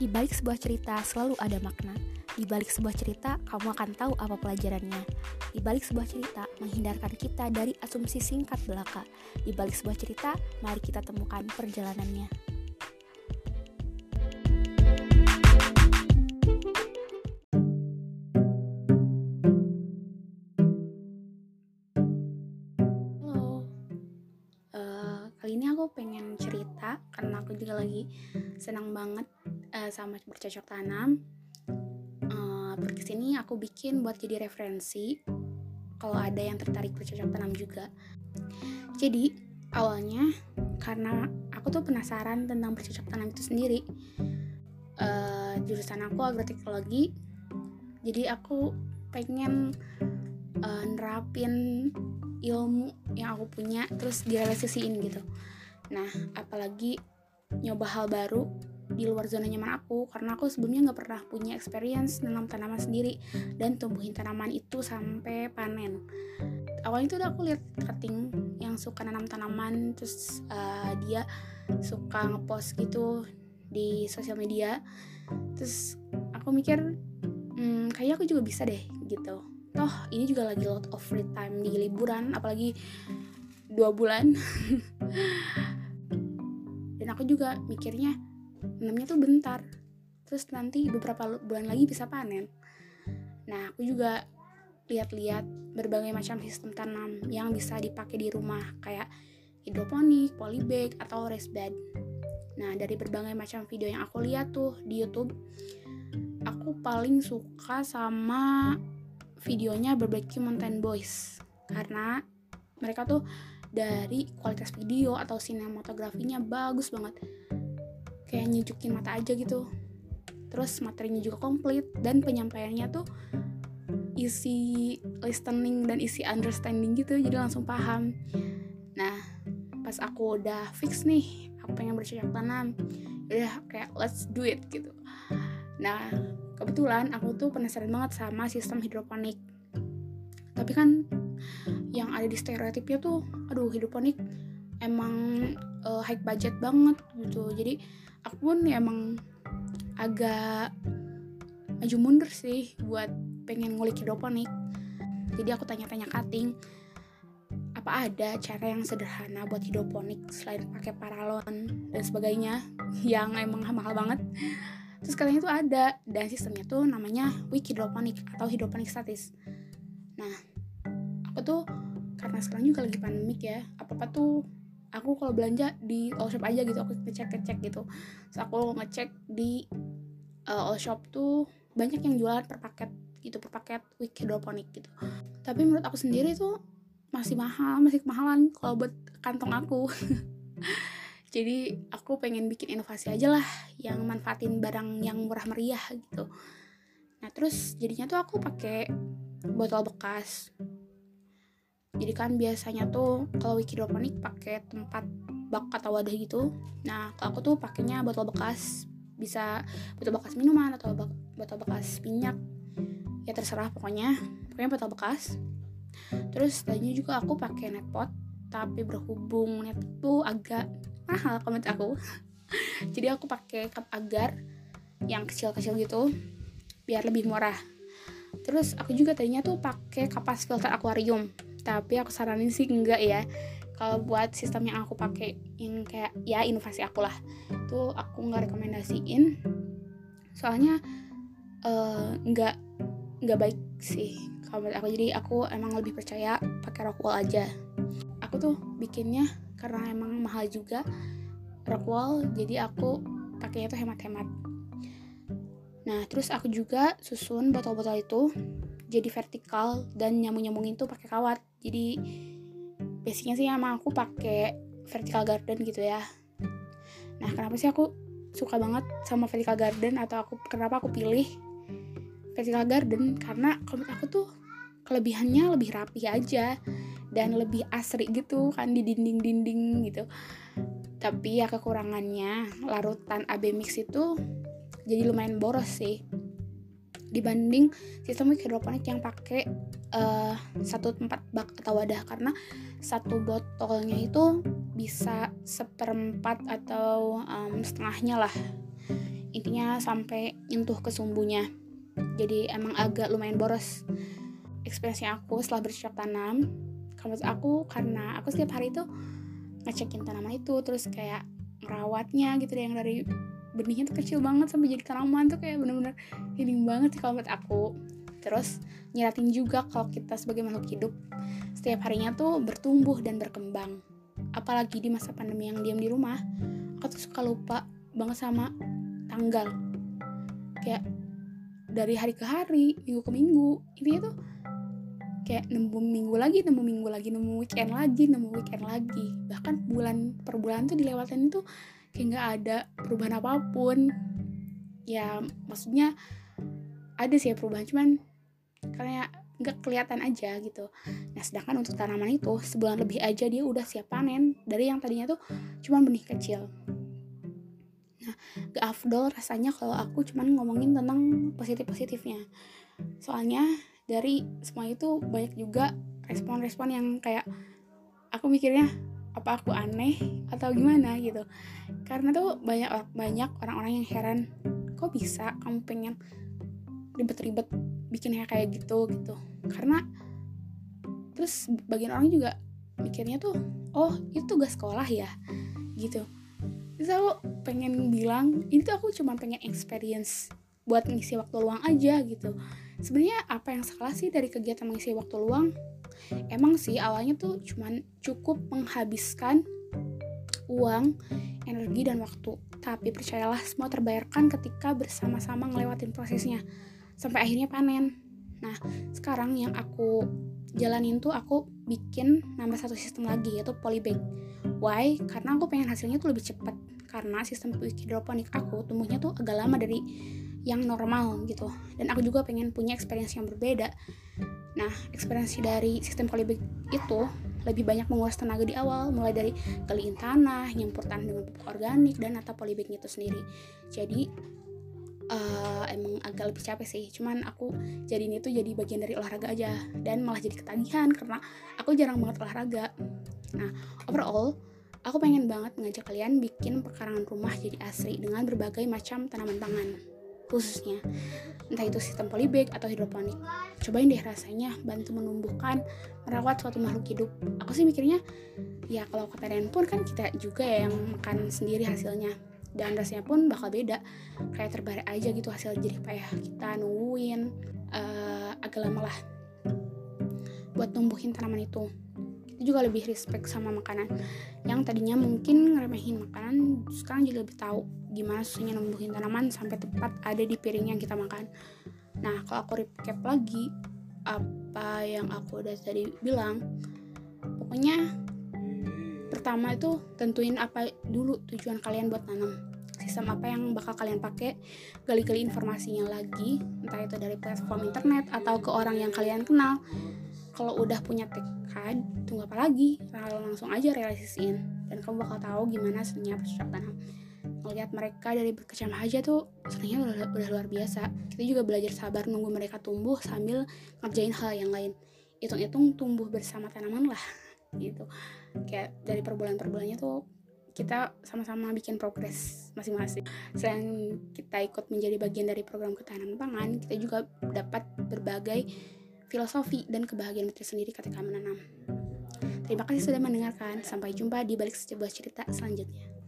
Di balik sebuah cerita selalu ada makna. Di balik sebuah cerita, kamu akan tahu apa pelajarannya. Di balik sebuah cerita, menghindarkan kita dari asumsi singkat belaka. Di balik sebuah cerita, mari kita temukan perjalanannya. Halo, Eh, kali ini aku pengen cerita karena aku juga lagi senang banget eh, sama bercocok tanam. Ini aku bikin buat jadi referensi kalau ada yang tertarik bercocok tanam juga. Jadi awalnya karena aku tuh penasaran tentang bercocok tanam itu sendiri. Eh, jurusan aku agroteknologi, jadi aku pengen eh, nerapin ilmu yang aku punya terus direalisasiin gitu nah apalagi nyoba hal baru di luar zona nyaman aku karena aku sebelumnya nggak pernah punya experience nanam tanaman sendiri dan tumbuhin tanaman itu sampai panen. Awalnya itu aku lihat cutting yang suka nanam tanaman terus uh, dia suka ngepost gitu di sosial media. Terus aku mikir hmm, kayaknya aku juga bisa deh gitu. Toh ini juga lagi lot of free time di liburan apalagi dua bulan. Dan aku juga mikirnya nanamnya tuh bentar. Terus nanti beberapa bulan lagi bisa panen. Nah aku juga lihat-lihat berbagai macam sistem tanam yang bisa dipakai di rumah kayak hidroponik, polybag, atau raised bed. Nah, dari berbagai macam video yang aku lihat tuh di YouTube, aku paling suka sama videonya Barbecue Mountain Boys. Karena mereka tuh dari kualitas video atau sinematografinya bagus banget kayak nyujukin mata aja gitu. Terus materinya juga komplit dan penyampaiannya tuh isi listening dan isi understanding gitu jadi langsung paham. Nah pas aku udah fix nih aku pengen bercocok tanam udah kayak let's do it gitu. Nah kebetulan aku tuh penasaran banget sama sistem hidroponik. Tapi kan yang ada di stereotipnya tuh aduh hidroponik emang uh, high budget banget gitu. Jadi aku pun ya emang agak maju mundur sih buat pengen ngulik hidroponik. Jadi aku tanya-tanya cutting apa ada cara yang sederhana buat hidroponik selain pakai paralon dan sebagainya yang emang mahal banget? Terus katanya tuh ada dan sistemnya tuh namanya weak hidroponik atau hidroponik statis. Nah aku tuh karena sekarang juga lagi pandemik ya apa apa tuh aku kalau belanja di all shop aja gitu aku ngecek ngecek gitu. Terus aku ngecek di uh, all shop tuh banyak yang jualan per paket gitu per paket weak hidroponik gitu. Tapi menurut aku sendiri tuh masih mahal masih kemahalan kalau buat kantong aku. Jadi aku pengen bikin inovasi aja lah yang manfaatin barang yang murah meriah gitu. Nah terus jadinya tuh aku pakai botol bekas jadi kan biasanya tuh kalau hidroponik pakai tempat bak atau wadah gitu. Nah aku tuh pakainya botol bekas. Bisa botol bekas minuman atau botol bekas minyak. Ya terserah pokoknya. Pokoknya botol bekas. Terus tadinya juga aku pakai net pot tapi berhubung net tuh agak mahal komentar aku. Jadi aku pakai cup agar yang kecil-kecil gitu biar lebih murah. Terus aku juga tadinya tuh pakai kapas filter akuarium tapi aku saranin sih enggak ya. Kalau buat sistem yang aku pakai yang kayak ya inovasi aku lah tuh aku nggak rekomendasiin. Soalnya uh, nggak nggak baik sih kalau menurut aku. Jadi aku emang lebih percaya pakai Rockwell aja. Aku tuh bikinnya karena emang mahal juga Rockwell jadi aku pakainya tuh hemat-hemat. Nah terus aku juga susun botol-botol itu jadi vertikal dan nyambung-nyambungin tuh pakai kawat jadi basicnya sih emang aku pakai vertical garden gitu ya. Nah kenapa sih aku suka banget sama vertical garden atau aku kenapa aku pilih vertical garden? Karena kalau aku tuh kelebihannya lebih rapi aja dan lebih asri gitu kan di dinding-dinding gitu. Tapi ya kekurangannya larutan AB mix itu jadi lumayan boros sih. Dibanding sistem hidroponik yang pakai uh, satu tempat bak atau wadah karena satu botolnya itu bisa seperempat atau um, setengahnya lah. Intinya sampai nyentuh ke sumbunya. Jadi emang agak lumayan boros ekspresi aku setelah bercocok tanam. Kalau aku karena aku setiap hari itu ngecekin tanaman itu terus kayak merawatnya gitu deh yang dari benihnya tuh kecil banget sampai jadi tanaman tuh kayak bener-bener healing banget sih kalau menurut aku terus nyeratin juga kalau kita sebagai makhluk hidup setiap harinya tuh bertumbuh dan berkembang. Apalagi di masa pandemi yang diam di rumah aku tuh suka lupa banget sama tanggal. Kayak dari hari ke hari minggu ke minggu intinya tuh kayak nemu minggu lagi nemu minggu lagi nemu weekend lagi nemu weekend lagi. Bahkan bulan per bulan tuh dilewatin itu kayak nggak ada perubahan apa pun. Ya maksudnya ada sih ya perubahan cuman karena nggak kelihatan aja gitu. Nah sedangkan untuk tanaman itu sebulan lebih aja dia udah siap panen dari yang tadinya tuh cuma benih kecil. Nah, gak afdol rasanya kalau aku cuman ngomongin tentang positif-positifnya. Soalnya dari semua itu banyak juga respon-respon yang kayak aku mikirnya apa aku aneh atau gimana gitu. Karena tuh banyak banyak orang-orang yang heran, kok bisa kamu pengen ribet-ribet bikinnya kayak gitu gitu. Karena terus bagian orang juga mikirnya tuh, oh itu tugas sekolah ya? Gitu. Terus aku pengen bilang ini tuh aku cuma pengen experience buat ngisi waktu luang aja gitu. Sebenarnya apa yang salah sih dari kegiatan mengisi waktu luang? Emang sih awalnya tuh cuman cukup menghabiskan uang energi dan waktu. Tapi percayalah semua terbayarkan ketika bersama-sama ngelewatin prosesnya sampai akhirnya panen. Nah sekarang yang aku jalanin tuh aku bikin nambah satu sistem lagi yaitu polybag. Why? Karena aku pengen hasilnya tuh lebih cepat karena sistem hidroponik aku tumbuhnya tuh agak lama dari yang normal gitu. Dan aku juga pengen punya experience yang berbeda. Nah experience dari sistem polybag itu lebih banyak menguras tenaga di awal. Mulai dari galiin tanah nyampur tanah dengan pupuk organik dan atau polybagnya itu sendiri. Jadi uh, emang agak lebih capek sih. Cuman aku jadi ini tuh jadi bagian dari olahraga aja. Dan malah jadi ketagihan karena aku jarang banget olahraga. Nah overall Aku pengen banget mengajak kalian bikin pekarangan rumah jadi asri dengan berbagai macam tanaman pangan khususnya. Entah itu sistem polybag atau hidroponik. Cobain deh rasanya bantu menumbuhkan merawat suatu makhluk hidup. Aku sih mikirnya ya kalau kepedean pun kan kita juga ya yang makan sendiri hasilnya dan rasanya pun bakal beda. Kayak terbarik aja gitu hasil jadi payah kita nungguin uh, agak lama lah buat tumbuhin tanaman itu. Itu juga lebih respect sama makanan. Yang tadinya mungkin ngeremehin makanan sekarang jadi lebih tahu gimana susahnya numbuhin tanaman sampai tepat ada di piring yang kita makan. Nah kalau aku recap lagi apa yang aku udah tadi bilang pokoknya pertama itu tentuin apa dulu tujuan kalian buat nanam sistem apa yang bakal kalian pakai gali-gali informasinya lagi entah itu dari platform internet atau ke orang yang kalian kenal. Kalau udah punya tekad tunggu apa lagi? Langsung aja realisasiin dan kamu bakal tahu gimana seninya bercocok tanam melihat mereka dari berkecamah aja tuh senangnya udah, udah luar biasa. Kita juga belajar sabar nunggu mereka tumbuh sambil ngerjain hal yang lain. Hitung-hitung tumbuh bersama tanaman lah gitu. Kayak dari per bulan per bulannya tuh kita sama-sama bikin progres masing-masing. Selain kita ikut menjadi bagian dari program ketahanan pangan, kita juga dapat berbagai filosofi dan kebahagiaan itu sendiri ketika menanam. Terima kasih sudah mendengarkan. Sampai jumpa di balik sebuah cerita selanjutnya.